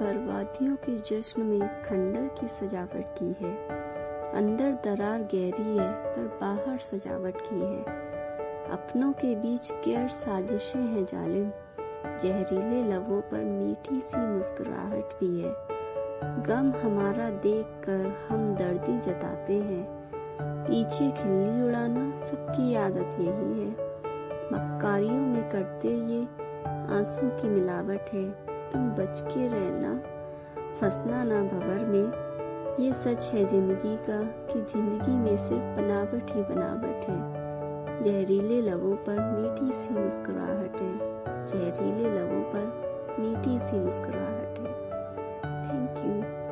जश्न में खंडर की सजावट की है। अंदर दरार गहरी है, पर बाहर सजावट की है। अपनों के बीच गैर साजिशें हैं जालिम। जहरीले लबों पर मीठी सी मुस्कुराहट भी है। गम हमारा देख कर हम दर्दी जताते हैं। पीछे खिल्ली उड़ाना सबकी आदत यही है। मक्कारियों में करते ये आँसू की मिलावट है। तुम बच के रहना, फंसना ना भवर में। ये सच है ज़िंदगी का कि ज़िंदगी में सिर्फ़ बनावट ही बनावट है। जहरीले लबों पर मीठी सी मुस्कुराहट है। जहरीले लबों पर मीठी सी मुस्कुराहट है।